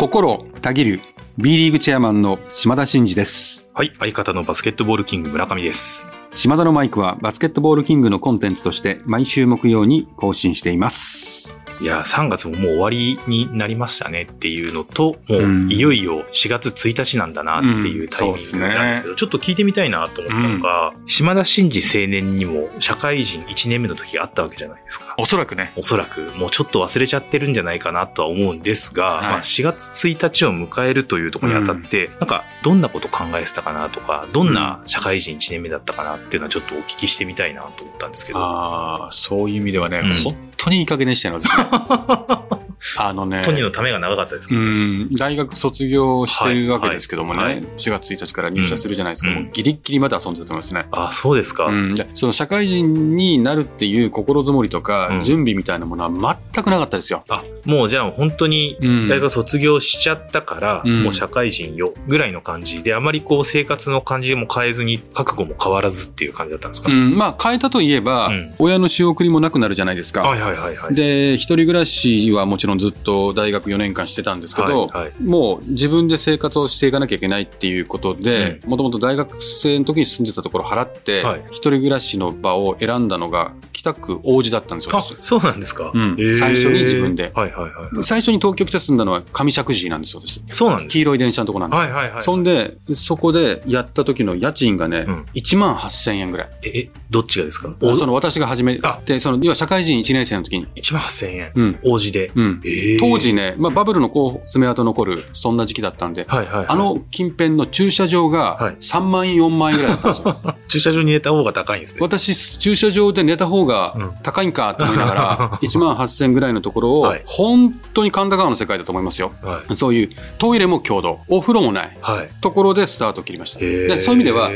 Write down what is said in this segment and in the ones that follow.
心たぎる B リーグチェアマンの島田真二です。はい、相方のバスケットボールキング村上です。島田のマイクはバスケットボールキングのコンテンツとして毎週木曜に更新しています。いや、3月ももう終わりになりましたねっていうのと、もうん。ういよいよ4月1日なんだなっていうタイミングなんですけど、ちょっと聞いてみたいなと思ったのが、島田真二青年にも社会人1年目の時があったわけじゃないですか。おそらくね。おそらく。もうちょっと忘れちゃってるんじゃないかなとは思うんですが、はい。まあ4月1日を迎えるというところにあたって、なんかどんなこと考えてたかなとか、どんな社会人1年目だったかなっていうのはちょっとお聞きしてみたいなと思ったんですけど。ああ、そういう意味ではね、うん。本当にいい加減でしたよ、私。あのね。トニーのためが長かったですけうど、ん、大学卒業してるわけですけどもね、はいはい4月1日から入社するじゃないですか、うんもうギリッギリまで遊んでたと思いますね。あ、そうですか。うん、でその社会人になるっていう心づもりとか、うん準備みたいなものは全くなかったですよ。あ、もうじゃあ本当にうん大学卒業しちゃったから、うんもう社会人よぐらいの感じで、あまりこう生活の感じも変えずに、覚悟も変わらずっていう感じだったんですか、うん、まあ変えたといえば、うん親の仕送りもなくなるじゃないですか。はいはいはいはい。で一人暮らしはもちろんずっと大学4年間してたんですけど、はいはい。もう自分で生活をしていかなきゃいけないっていうことでもともと大学生の時に住んでたところ払って、はい。一人暮らしの場を選んだのが北区王子だったんですよあ、私そうなんですか、うん。最初に自分で。はいはいはい。最初に東京来て住んだのは上石神なんですよ私。そうなんです黄色い電車のとこなんですよ、はいはいはい。そんでそこでやった時の家賃がね、うん。1万8000円ぐらい。え、えどっちがですか？その私が始めあ。てその要は社会人1年生の時に。1万8000円。うん。王子で。うん。えー。当時ね、まあ、バブルのこう爪痕残るそんな時期だったんで、はいはいはい、あの近辺の駐車場がはい。3万円4万円ぐらいだったんですよ。駐車場に入れた方が高いんですね。私駐車場で寝た方うんが高いんかと思いながら 1万8000円ぐらいのところをはい本当に神田川の世界だと思いますよ。はい。そういうトイレも共同お風呂もないはい。ところでスタートを切りました。でそういう意味では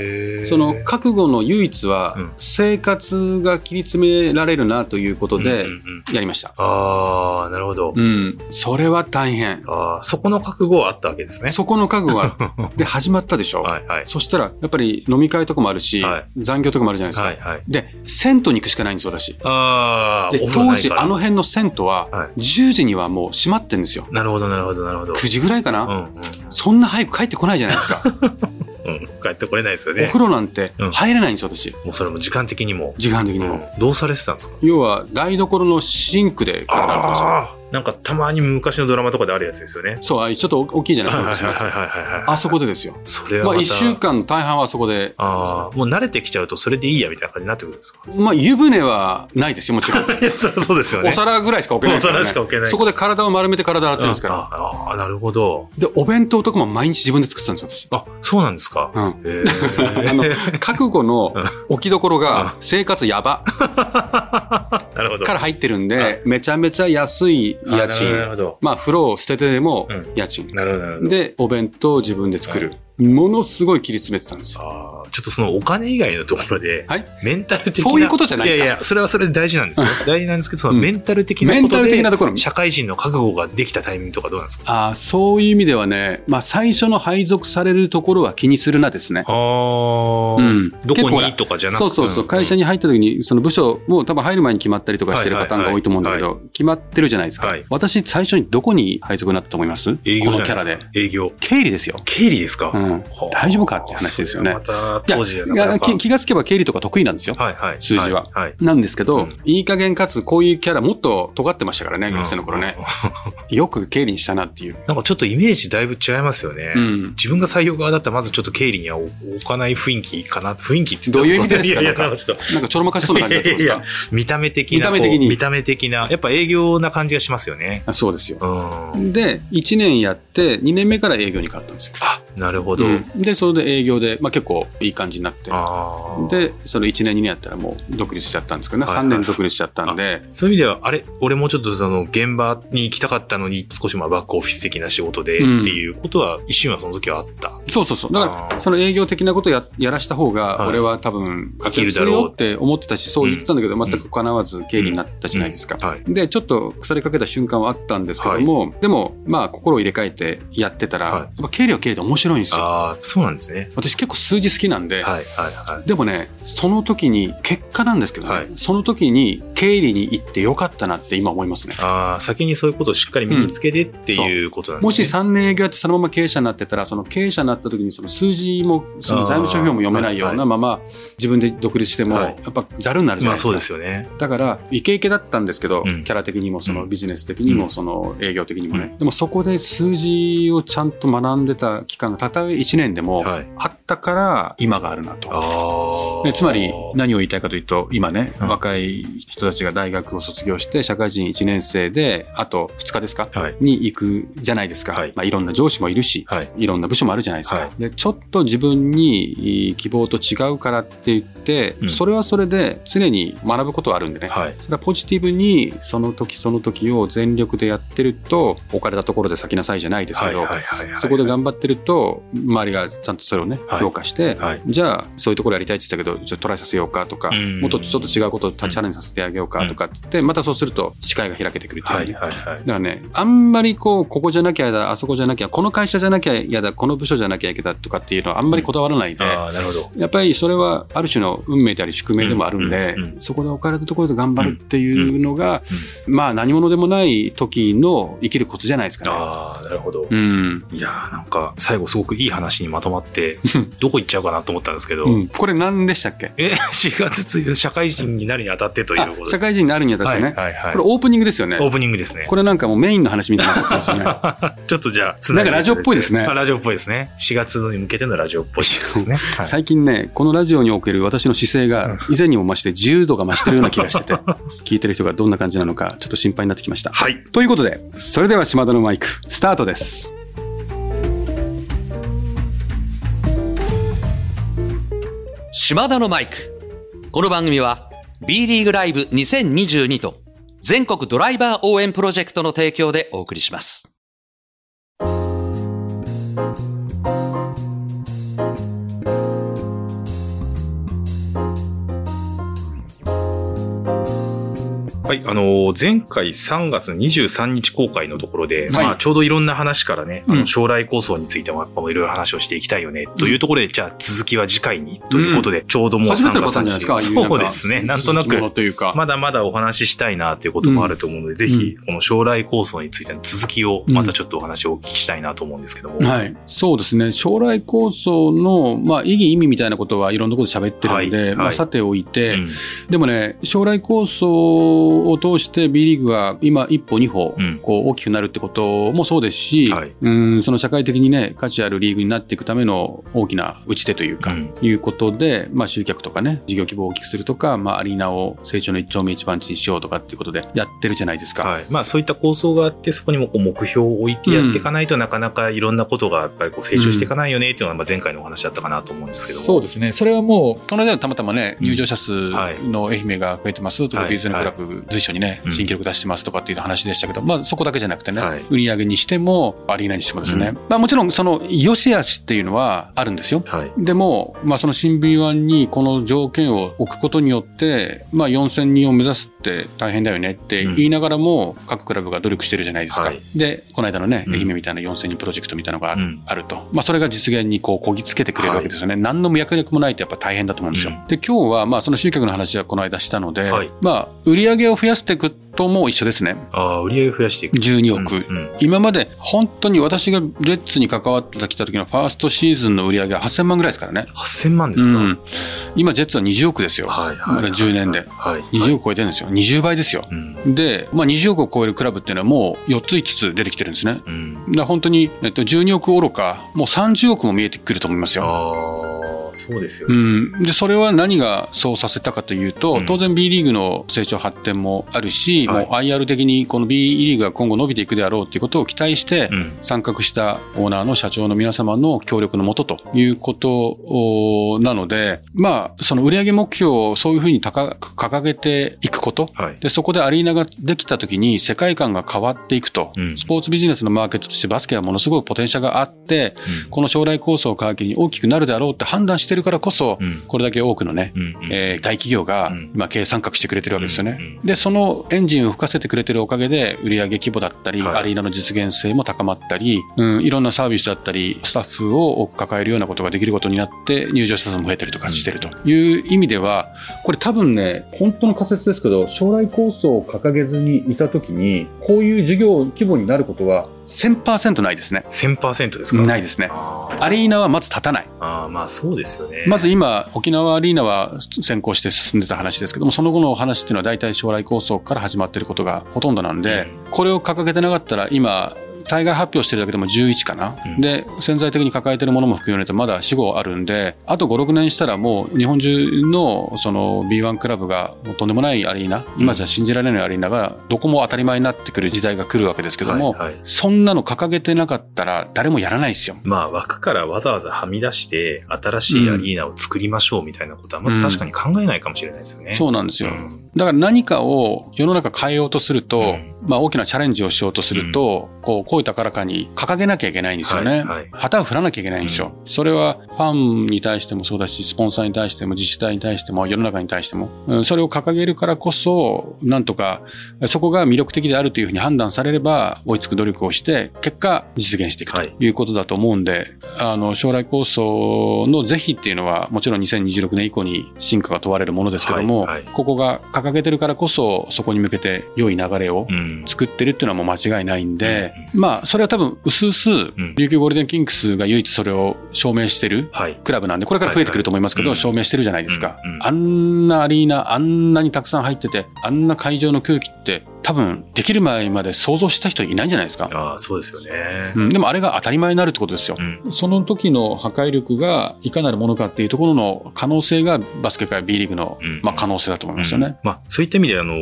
その覚悟の唯一はうん生活が切り詰められるなということでうんうんうんやりました。ああ、なるほど。うん、それは大変。あーそこの覚悟はあったわけですね。そこの覚悟が、で、始まったでしょ。はいはい。そしたら、やっぱり飲み会とかもあるし、はい残業とかもあるじゃないですか。はいはい。で、銭湯に行くしかないんですああ、当時、あの辺の銭湯はは、10時にはもう閉まってんですよ。なるほどなるほどなるほど。9時ぐらいかな、うんうんそんな早く帰ってこないじゃないですか。うん。帰ってこれないですよおね。風呂なんてうん入れないんですよ、私。もうそれも時間的にも。時間的にも。うんどうされてたんですか？要は、台所のシンクで体洗ってました。ああ、なんかたまに昔のドラマとかであるやつですよね。そう、あちょっと大きいじゃないはいですか、昔のやつはいはいはいはいはい。あそこでですよ。まあ、それはまた。1週間の大半はあそこで。ああ、もう慣れてきちゃうとそれでいいやみたいな感じになってくるんですか？まあ、湯船はないですよ、もちろん。そうそうですよね。お皿ぐらいしか置けないですから、ね。お皿しか置けないそこで体を丸めて体洗ってるんですから。ああ、なるほど。で、お弁当とかも毎日自分で作ってたんですよ、あ、そうなんですか？私。うん。へ あのえ。覚悟のうん置きどころが 生活やば。から入ってるんで、めちゃめちゃ安い家賃。まあ、風呂を捨ててでもうん家賃。で、お弁当を自分で作る。ものすごい切り詰めてたんですよ。あーちょっとそのお金以外のところで、はい？メンタル的な。そういうことじゃないかいやいや、それはそれで大事なんですよ。大事なんですけど、そのうんメンタル的なことで、メンタル的なところ社会人の覚悟ができたタイミングとかどうなんですか？ああ、そういう意味ではね、まあ、最初の配属されるところは気にするなですね。ああ、うんどこにとかじゃなくて。そうそうそう、会社に。に入った時に、その部署、もう多分入る前に決まったりとかしてるパターンが多いと思うんだけど、決まってるじゃないですか。はい私、最初にどこに配属になったと思います？営業このキャラじゃないですかで。。営業。経理ですよ。経理ですか、うん。はあ大丈夫かって話ですよね気気がつけば経理とか得意なんですよ。はいはい。数字ははい。はいなんですけど、うんいい加減かつこういうキャラもっと尖ってましたからね、学生の頃ね。よく経理にしたなっていう。なんかちょっとイメージだいぶ違いますよね。うん。自分が採用側だったらまずちょっと経理には置かない雰囲気かな。雰囲気って言どういう意味？でですか？なんかちょろまかしそうな感じだったんですか？見た目的な。見た目的に見た目的な。やっぱ営業な感じがしますよね。あそうですよ。うん。で、1年やって、2年目から営業に変わったんですよ。あ、なるほど。うん。で、それで営業で、まあ、結構いい感じになって。で、その1年、2年やったらもう独立しちゃったんですけどね。はいはい。3年独立しちゃったんで、そういう意味では、あれ、俺もうちょっとその現場に行きたかったのに、少しまあバックオフィス的な仕事でってうんいうことは、一瞬はその時はあった。そうそうそう。だから、その営業的なことややらした方が、はい。俺は多分活躍するよって思ってたし、そう言ってたんだけど、ん全く叶わず経理になったじゃないですか。はい。で、ちょっと腐りかけた瞬間はあったんですけども、でも、まあ、心を入れ替えてやってたら、はい。やっぱ経理は経理で面白白いんですよ。ああ、そうなんですね。私結構数字好きなんで、はいはいはい。でもね、その時に、結果なんですけどね、はいその時に経理に行ってよかったなって今思いますね。ああ、先にそういうことをしっかり身につけてっていうことなんですね。もし3年営業やってそのまま経営者になってたら、その経営者になった時にその数字も、その財務諸表も読めないようなまま自分で独立しても、はいやっぱざるになるじゃまあないですか。そうですよね。だから、イケイケだったんですけど、うんキャラ的にも、そのうんビジネス的にも、うんその営業的にもね。うでもそこで数字をちゃんと学んでた期間がたとえ1年でもはい。あったから今があるなと。つまり何を言いたいかというと、今ね、うん若い人たちが大学を卒業して、社会人1年生で、あと2日ですか、はい。に行くじゃないですか。はいまあ、いろんな上司もいるし、はい。いろんな部署もあるじゃないですか。はいでちょっと自分に希望と違うからって言って、うんそれはそれで常に学ぶことはあるんでね。はい。それはポジティブにその時その時を全力でやってると置かれたところで咲きなさいじゃないですけど。そこで頑張ってると周りがちゃんとそれをねはい評価して、はい。じゃあそういうところやりたいって言ってたけどちょっとトライさせようかとか、うんもっとちょっと違うことをチャレンジさせてあげようかとかって言って、またそうすると視界が開けてくるっていうね、はいはいはいだ。からね、あんまりこう、ここじゃなきゃやだ、あそこじゃなきゃ、この会社じゃなきゃやだ、この部署じゃなきゃやだとかっていうのはあんまりこだわらないで、ああ、なるほど。やっぱりそれはある種の運命であり宿命でもあるんで、うんうんうんそこで置かれたところで頑張るっていうのが、まあ何者でもない時の生きるコツじゃないですかね。ああ、なるほど。うん。いやーなんか最後すごくいい話にまとまって、どこ行っちゃうかなと思ったんですけど、うんこれ何でしたっけ？え、4月1日社会人になるにあたってというあことで。社会人になるにあたってね。はいはいはい。これオープニングですよね。オープニングですね。これなんかもうメインの話みたいになってますよね。ちょっとじゃあ、つなんかラジオっぽいですねあラジオっぽいですね。4月に向けてのラジオっぽいですね。はい最近ね、このラジオにおける私の姿勢が以前にも増して自由度が増してるような気がしてて、聞いてる人がどんな感じなのかちょっと心配になってきました。はい。ということで、それでは島田のマイク、スタートです。島田のマイク。この番組は B リーグライブ2022と全国ドライバー応援プロジェクトの提供でお送りします。はい、あのー前回3月23日公開のところで、はい。まあ、ちょうどいろんな話からね、あうん。の将来構想についてもやっぱいろいろ話をしていきたいよね、というところで、じゃあ続きは次回に、ということで、ちょうどもう3月初めてのパターンじゃないですか、ああいうなんそうですね、なんとなく、というか。まだまだお話ししたいなということもあると思うので、ぜひ、この将来構想についての続きを、またちょっとお話をお聞きしたいなと思うんですけども。はい。そうですね。将来構想の、まあ、意義、意味みたいなことはいろんなこと喋ってるんで、はい。はい。まあ、さておいて、うん。でもね、将来構想を通して B リーグが今一歩二歩うん。こう大きくなるってこともそうですし、はい。うんその社会的にね、価値あるリーグになっていくための大きな打ち手というか、うん。いうことで、まあ集客とかね、事業規模を大きくするとか、まあアリーナを成長の一丁目一番地にしようとかっていうことでやってるじゃないですか。はい。まあそういった構想があって、そこにもこう目標を置いてやっていかないとなかなかいろんなことがやっぱりこう成長していかないよねっていうのがまあ前回のお話だったかなと思うんですけども。そうですね。それはもう、この間たまたまね、うん。入場者数の愛媛が増えてます。とか、はい。ビズニスクラブ随所にね、うん新記録出してますとかっていう話でしたけど、まあそこだけじゃなくてね、はい売り上げにしても、アリーナにしてもですね、うんまあもちろんその良し悪しっていうのはあるんですよ。はい。でも、まあ、その新 B1 にこの条件を置くことによって、まあ、4000人を目指すって大変だよねって言いながらも、各クラブが努力してるじゃないですか。はいで、この間のね、うん愛媛みたいな4000人プロジェクトみたいなのがあ,、うんると。まあ、それが実現にこう、こぎつけてくれるわけですよね。何の脈絡もないとやっぱ大変だと思うんですよ。うんで、今日は、まあ、その集客の話はこの間したので、はいまあ、売り上げを増やしていくとも一緒ですね。ああ、売り上げを増やしていく。12億。うんうん今まで本当に私がレッツに関わってきた時のファーストシーズンの売り上げは8000万ぐらいですからね。8000万ですか、うん、今、ジェッツは20億ですよ。はいはい。まだ10年で。はい。20億超えてるんですよ。20倍ですよ。うん。で、まあ、20億を超えるクラブっていうのはもう4つ5つ出てきてるんですね。うん。本当に、えっと、12億愚か、もう30億も見えてくると思いますよ。ああ、そうですようね。ん、でそれは何がそうさせたかというと、うん。当然 B リーグの成長発展もあるし、はい。もう IR 的にこの B リーグが今後伸びていくであろうということを期待して、うん。参画したオーナーの社長の皆様の協力のもとということおなので、まあ、その売上目標をそういうふうに高く掲げていくこと、はい。で、そこでアリーナができたときに世界観が変わっていくと、うん。スポーツビジネスのマーケットとしてバスケはものすごいポテンシャルがあって、この将来構想を皮切りに大きくなるであろうって判断ししてるからこそ、うん。これだけ多くのね、うんうん。えー大企業がうん。今経営参画してくれてるわけですよね。うんうん。で、そのエンジンを吹かせてくれてるおかげで、売上規模だったり、はい。アリーナの実現性も高まったり、うん、いろんなサービスだったり、スタッフを多く抱えるようなことができることになって、入場者数も増えたりとかしてると。いう意味では、これ多分ね、本当の仮説ですけど、将来構想を掲げずにいたときに、こういう事業規模になることは1000%ないですね。1000%ですか？ないですね。アリーナはまず立たない。あー、まあそうですよね。まず今、沖縄アリーナは先行して進んでた話ですけども、その後のお話っていうのは大体将来構想から始まってることがほとんどなんで、これを掲げてなかったら今、対外発表してるだけでも11かな、うんで、潜在的に抱えてるものも含めるとまだ4、5あるんで、あと5、6年したらもう日本中のその B1 クラブがもうとんでもないアリーナ、今じゃ信じられないアリーナがどこも当たり前になってくる時代が来るわけですけども、はいはいそんなの掲げてなかったら誰もやらないですよ。まあ枠からわざわざはみ出して新しいアリーナを作りましょうみたいなことはまず確かに考えないかもしれないですよね。そうなんですよ。うんだから何かを世の中変えようとすると、うん。まあ大きなチャレンジをしようとすると、こう、声高らかに掲げなきゃいけないんですよね。はいはい旗を振らなきゃいけないんですよ。それはファンに対してもそうだし、スポンサーに対しても自治体に対しても世の中に対しても、うんそれを掲げるからこそ、なんとか、そこが魅力的であるというふうに判断されれば、追いつく努力をして、結果実現していくとはい。いうことだと思うんで、あの、将来構想の是非っていうのは、もちろん2026年以降に進化が問われるものですけども、はいはい。ここが掲げてるからこそ、そこに向けて良い流れをうん。作ってるっていうのはもう間違いないんで、まあ、それは多分、うすうすん、琉球ゴールデンキングスが唯一それを証明してるはい。クラブなんで、これから増えてくると思いますけど、証明してるじゃないですか。うんう。ん。あんなアリーナ、あんなにたくさん入ってて、あんな会場の空気って、多分、できる前まで想像した人いないんじゃないですか。ああ、そうですよね。うん、でもあれが当たり前になるってことですよ。うんその時の破壊力がいかなるものかっていうところの可能性がバスケ界 B リーグの、うんまあ、可能性だと思いますよねうん。まあ、そういった意味で、あの、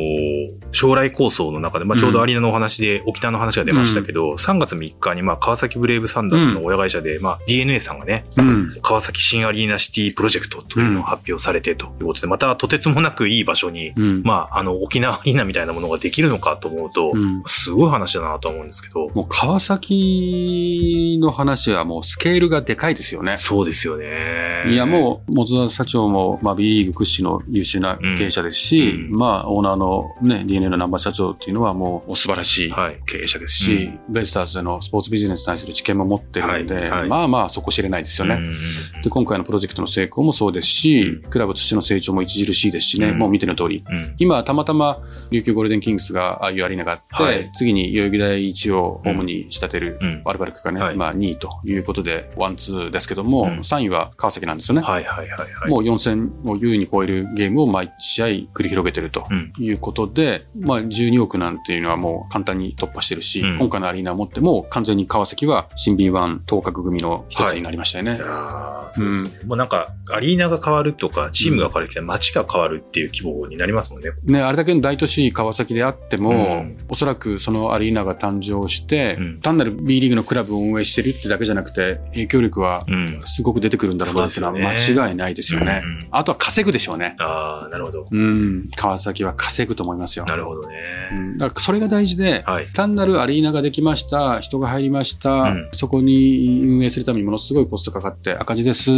将来構想の中で、まあ、ちょうどアリーナのお話で、沖縄の話が出ましたけど、3月3日に、まあ、川崎ブレイブサンダースの親会社で、まあ、DNA さんがね、うん。川崎新アリーナシティプロジェクトというのを発表されてということで、またとてつもなくいい場所に、うん。まあ、あの、沖縄アリーナみたいなものができるのかと思うと、うん。すごい話だなと思うんですけど、もう川崎の話はもうスケールがでかいですよね。そうですよね。いや、もう、持田社長も、まあ、B リーグ屈指の優秀な経営者ですし、うん。まあ、オーナーのね、DNA の南波社長っていうのはもう、お素晴らしいはい。経営者ですし、ベイスターズでのスポーツビジネスに対する知見も持ってるんで、はい。はい。まあまあ、そこ知れないですよね。うん。で、今回のプロジェクトの成功もそうですし、クラブとしての成長も著しいですしね、うん。もう見ての通り。うん。今、たまたま、琉球ゴールデンキングスがああいうアリーナがあって、はい次に代々木第一をホームに仕立てる、うんアルバルクがね、はいまあ2位ということで、ワンツーですけども、うん3位は川崎なんですよね。はいはいはいはい。もう4戦を優位に超えるゲームを毎試合繰り広げてるとうんいうことで、まあ12億なんていうのはもう簡単に突破してるし、うん今回のアリーナをもっても完全に川崎は新 B1 当格組の一つになりましたよね。いやーそうですよね。もうなんか、アリーナが変わるとか、チームが変わるって、街が変わるっていう規模になりますもんね。ね、あれだけの大都市川崎であっても、うんおそらくそのアリーナが誕生して、うん単なる B リーグのクラブを運営してるってだけじゃなくて、影響力はうん。すごく出てくるんだろうなっていうのは間違いないですよね。あとは稼ぐでしょうね。ああ、なるほど。うん、川崎は稼ぐと思いますよ。なるほどね。うん、だからそれが大事で、はい。単なるアリーナができました、人が入りました、うんそこに運営するためにものすごいコストかかって赤字です、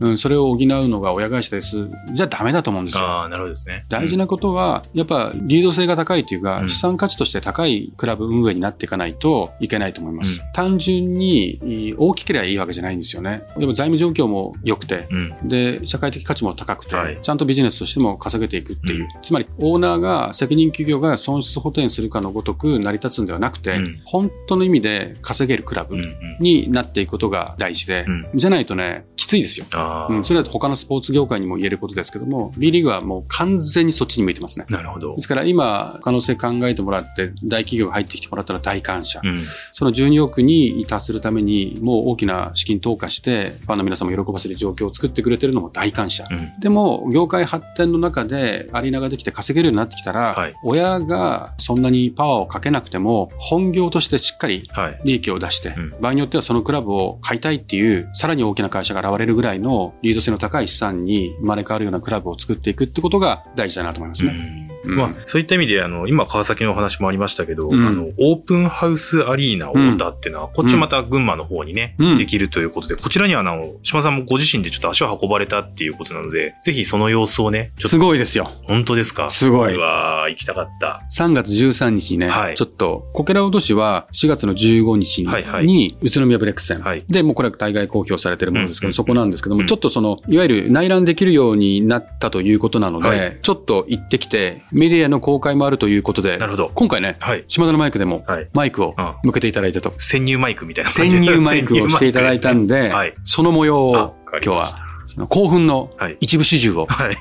うん、それを補うのが親会社です、じゃダメだと思うんですよ。ああ、なるほどですね。大事なことは、やっぱ流動性が高いというか、うん資産価値として高いクラブ運営になっていかないといけないと思います。単純にい大きければいいわけじゃないんですよね。でも財務状況も良くて、うん。うん。で、社会的価値も高くて、はいちゃんとビジネスとしても稼げていくっていう。うんつまり、オーナーが、責任企業が損失補填するかのごとく成り立つんではなくて、うん本当の意味で稼げるクラブうん。うん。になっていくことが大事で、うんじゃないとね、きついですよ。うん、それは他のスポーツ業界にも言えることですけども、B リーグはもう完全にそっちに向いてますね。なるほどで。すから今、可能性考えてもらって、大企業が入ってきてもらったら大感謝。うん。その12億に達するために、もう大きな資金投下して、ファンの皆さんも喜ばせる状況を作ってくれてるのも大感謝。うん。でも、業界発展の中でアリーナができて稼げるようになってきたら、はい親がそんなにパワーをかけなくても、本業としてしっかりはい。利益を出して、うん場合によってはそのクラブを買いたいっていう、さらに大きな会社が現れるぐらいのリード性の高い資産に生まれ変わるようなクラブを作っていくってことが大事だなと思いますね。うん。うん、まあ、そういった意味で、あの、今川崎のお話もありましたけど、うん。あの、オープンハウスアリーナ太田っていうのは、こっちまた群馬の方にね、うん。できるということで、こちらにはあの、島さんもご自身でちょっと足を運ばれたっていうことなので、ぜひその様子をね、すと、ごいですよ。本当ですか？すごい。うわー行きたかった。3月13日にね、はい。ちょっと、こけら落としは4月の15日に、はいはい。に宇都宮ブレックス戦、はい。で、もうこれは大概公表されてるものですけど、うん。そこなんですけども、うん。ちょっとその、いわゆる内覧できるようになったということなので、はい。ちょっと行ってきて、メディアの公開もあるということでな、るほど。今回ね、はい。島田のマイクでもはい。マイクをうん向けていただいたと。潜入マイクみたいな感じ潜入マイクをしていただいたんで、はいその模様を今日はその興奮のはい。一部始終をはい。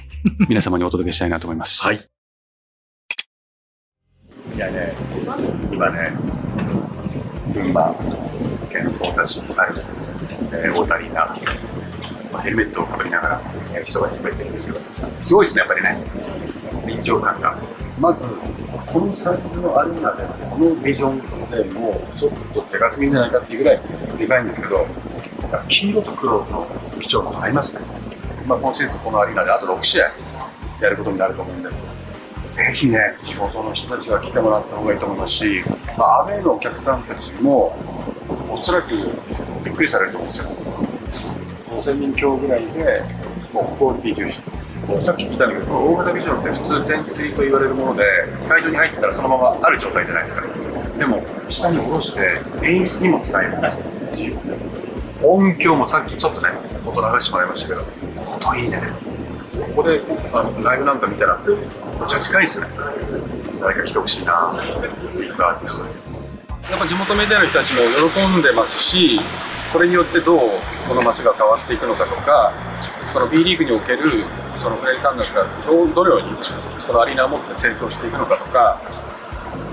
皆様にお届けしたいなと思います。はい。いやね、今ね、群馬県太田市にある、えー、大田アリーナ、まあヘルメットをかぶりながら、えー人が滑ってるんですよ。すごいですね、やっぱりね。臨場感が。まず、このサイズのアリーナで、このビジョンでもうちょっと手がすぎんじゃないかっていうぐらいでかいんですけど、黄色と黒の基調が合いますね。まあ、今シーズンこのアリーナであと6試合やることになると思うんで、ぜひね、地元の人たちは来てもらった方がいいと思いますし、まあ、アウェーのお客さんたちも、おそらくびっくりされると思うんですよ。5000人強ぐらいで、もうクオリティ重視。さっき聞いたんだけど、大型ビジョンって普通点釣りと言われるもので、会場に入ったらそのままある状態じゃないですか。でも、下に下ろして演出にも使えるんですよ、自由に音響もさっきちょっとね、音流してもらいましたけど、音いいね。ここであのライブなんか見たら、めっちゃ近いですね。誰か来てほしいなビッグアーティストに。やっぱ地元メディアの人たちも喜んでますし、これによってどうこの街が変わっていくのかとか、その B リーグにおけるそのフレイ・サンダースがどどのようにこのアリーナを持って成長していくのかとか、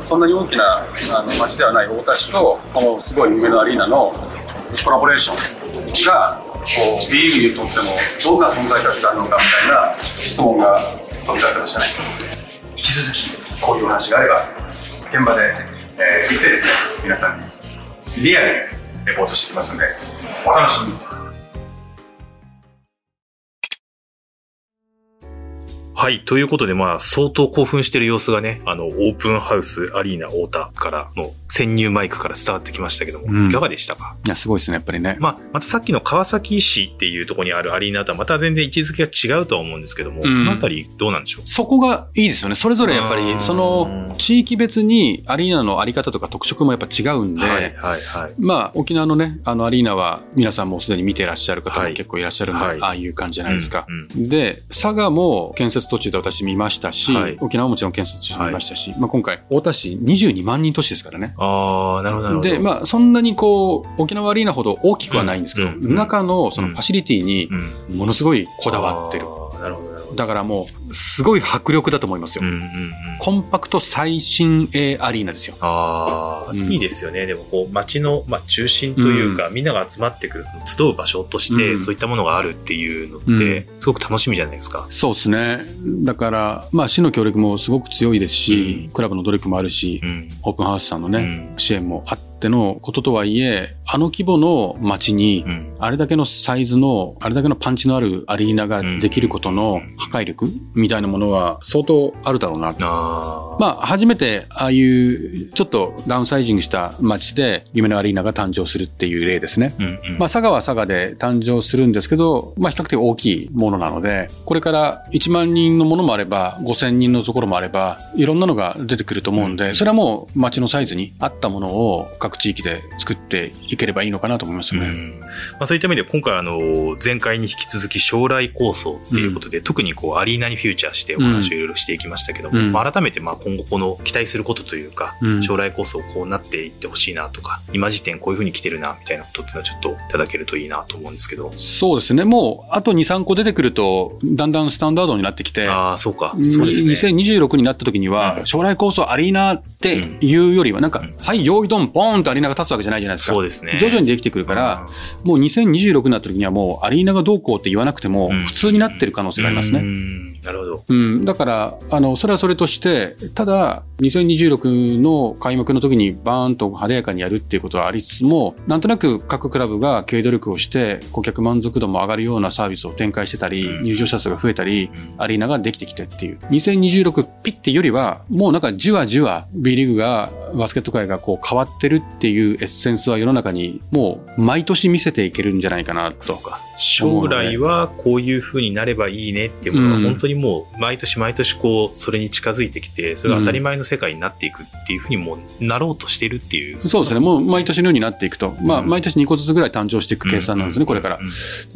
そんなに大きなあの街ではない太田市と、このすごい夢のアリーナのコラボレーションが、こう B リーグにとってもどんな存在価値があるのかみたいな質問が飛び交ってましたね。引き続きこういう話があれば現場で、えー行ってですね皆さんにリアルにレポートしてきますんでお楽しみにはい。ということで、まあ、相当興奮してる様子がね、あの、オープンハウスアリーナ太田からの潜入マイクから伝わってきましたけども、うんいかがでしたか？いや、すごいですね、やっぱりね。まあ、またさっきの川崎市っていうところにあるアリーナとはまた全然位置づけが違うとは思うんですけども、うんそのあたりどうなんでしょう？そこがいいですよね。それぞれやっぱうんり、その地域別にアリーナのあり方とか特色もやっぱ違うんで、はい、はい、はい。まあ、沖縄のね、あのアリーナは皆さんもうすでに見てらっしゃる方もはい結構いらっしゃるんで、はいああいう感じじゃないですか。うんで、佐賀も建設途中で私見ましたし、はい沖縄ももちろん建設途中で見ましたし、まあ今回、太田市22万人都市ですからね。ああ、なるほど、なるほど。で、まあ、そんなにこう、沖縄アリーナほど大きくはないんですけど、うんうん中のそのファシリティにうん、ものすごいこだわってる。あーなるほど、なるほど。だからもう、すごい迫力だと思いますよ。うん、うん、うん。コンパクト最新鋭アリーナですよ。ああ、うんいいですよね。でも、こう、街の、まあ、中心というか、みんなが集まってくる、その集う場所として、うんそういったものがあるっていうのって、うんすごく楽しみじゃないですか。そうですね。だから、まあ、市の協力もすごく強いですし、うんクラブの努力もあるし、うん。オープンハウスさんのね、うん支援もあってのこととはいえ、あの規模の街に、うん。あれだけのサイズの、あれだけのパンチのあるアリーナができることの破壊力みたいなものは相当あるだろうなと。ああ。まあ、初めて、ああいう、ちょっとダウンサイジングした街で、夢のアリーナが誕生するっていう例ですね。うん、うん。まあ、佐賀は佐賀で誕生するんですけど、まあ、比較的大きいものなので、これから1万人のものもあれば、5000人のところもあれば、いろんなのが出てくると思うんで、うんそれはもう街のサイズに合ったものを各地域で作っていければいいのかなと思いますよね。うんまあ、そういった意味で今回あの前回に引き続き将来構想っていうことで、特にこうアリーナにフューチャーしてお話をいろいろしていきましたけども、うん。まあ、改めてまあ今後この期待することというか、うん。将来構想こうなっていってほしいなとか今時点こういうふうに来てるなみたいなことっていうのはちょっといただけるといいなと思うんですけど。そうですね。もう、あと2、3個出てくると、だんだんスタンダードになってきて、ああそうか。そうですね。2026になった時には、うん。将来構想アリーナっっていうよりは、なんか、はい、用意ドン、ボーンとアリーナが立つわけじゃないじゃないですか。そうですね。徐々にできてくるから、もう2026になった時にはもうアリーナがどうこうって言わなくても、普通になってる可能性がありますね。なるほど。うん。だから、あの、それはそれとして、ただ、2026の開幕の時にバーンと晴れやかにやるっていうことはありつつも、なんとなく各クラブが経営努力をして、顧客満足度も上がるようなサービスを展開してたり、入場者数が増えたり、アリーナができてきてっていう。2026ピッてよりは、もうなんかじわじわ B リーグが、バスケット界がこう変わってるっていうエッセンスは世の中にもう毎年見せていけるんじゃないかなと。そうか。将来はこういう風になればいいねっていうものが本当にもう毎年毎年こうそれに近づいてきてそれが当たり前の世界になっていくっていうふうにもなろうとしているっていう、そうですね。もう毎年のようになっていくと、まあ、毎年2個ずつぐらい誕生していく計算なんですね、これから、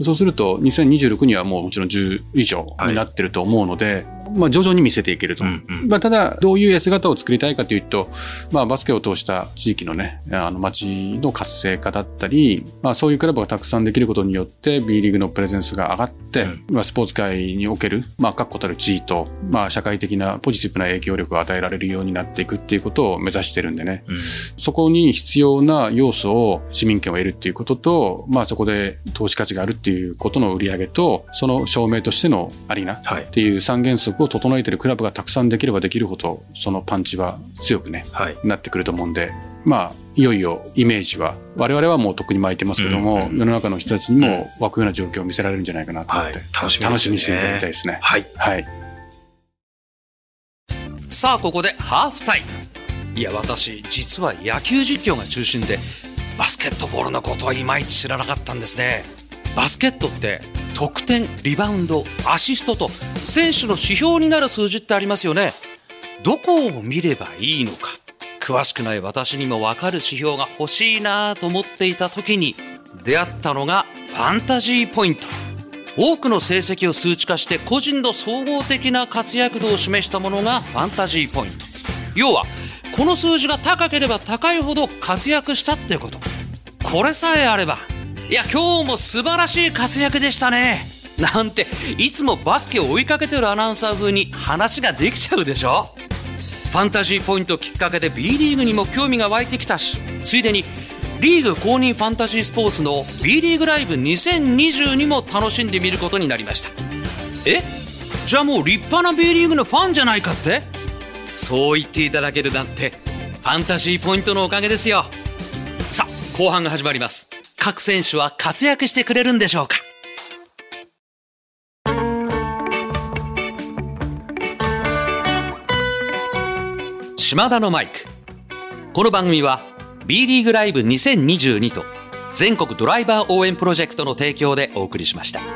そうすると2026にはもうもちろん10以上になってると思うので、まあ、徐々に見せていけると。うんうん、まあ、ただ、どういう S 型を作りたいかというと、まあ、バスケを通した地域のね、あの街の活性化だったり、まあ、そういうクラブがたくさんできることによって、B リーグのプレゼンスが上がって、うん、まあ、スポーツ界における、まあ、確固たる地位と、まあ、社会的なポジティブな影響力を与えられるようになっていくっていうことを目指してるんでね、うん、そこに必要な要素を市民権を得るっていうことと、まあ、そこで投資価値があるっていうことの売り上げと、その証明としてのアリーナっていう三原則を整えてるクラブブがたくさんできればできるほどそのパンチは強くね、はい、なってくると思うんでまあいよいよイメージは我々はもうとっくに巻いてますけども、うんうん、世の中の人たちにも湧くような状況を見せられるんじゃないかなと思って、はい、楽しみ、ね、楽しみにしていただきたいですね。はい、はい、さあここでハーフタイム。いや私実は野球実況が中心でバスケットボールのことはいまいち知らなかったんですねバスケットって得点リバウンドアシストと選手の指標になる数字ってありますよね。どこを見ればいいのか。詳しくない私にも分かる指標が欲しいなと思っていた時に出会ったのがファンタジーポイント。多くの成績を数値化して個人の総合的な活躍度を示したものがファンタジーポイント。要はこの数字が高ければ高いほど活躍したってこと。これさえあればいや今日も素晴らしい活躍でしたね。なんていつもバスケを追いかけてるアナウンサー風に話ができちゃうでしょ。ファンタジーポイントきっかけで B リーグにも興味が湧いてきたしついでにリーグ公認ファンタジースポーツの B リーグライブ2020も楽しんでみることになりました。え？じゃあもう立派な B リーグのファンじゃないかって？そう言っていただけるなんてファンタジーポイントのおかげですよ。後半が始まります各選手は活躍してくれるんでしょうか？島田のマイクこの番組は B リーグライブ2022と全国ドライバー応援プロジェクトの提供でお送りしました。は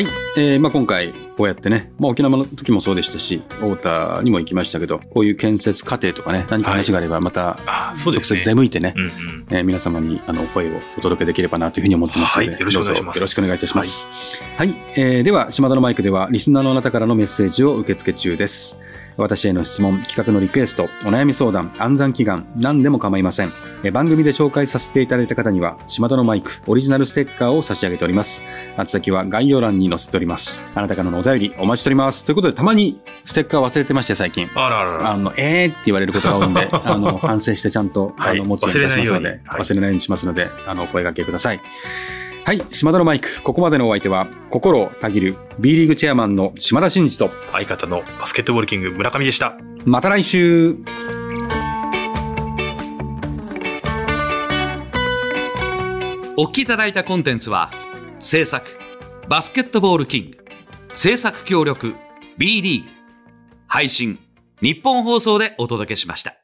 い。えー、まあ今回、こうやってね、まあ沖縄の時もそうでしたし、太田にも行きましたけど、こういう建設過程とかね、何か話があればまた、直接出向いてね、はい、えー、皆様にあの声をお届けできればなというふうに思ってますので、はい、よろしくお願いします。よろしくお願いいたします。はい、はい、えー、では、島田のマイクでは、リスナーのあなたからのメッセージを受付中です。私への質問、企画のリクエスト、お悩み相談、暗算祈願、何でも構いません。番組で紹介させていただいた方には、島田のマイク、オリジナルステッカーを差し上げております。宛先は概要欄に載せております。あなたからのお便りお待ちしております。ということで、たまにステッカー忘れてまして、最近。あらあらあの、えーって言われることが多いんで、あの、反省してちゃんと、あの、持つようにしますので、忘れないようにしますので、あの、お声掛けください。はい、島田のマイク。ここまでのお相手は、心をたぎる B リーグチェアマンの島田真二と、相方のバスケットボールキング村上でした。また来週お聞きいただいたコンテンツは、制作、バスケットボールキング、制作協力、B リーグ、配信、日本放送でお届けしました。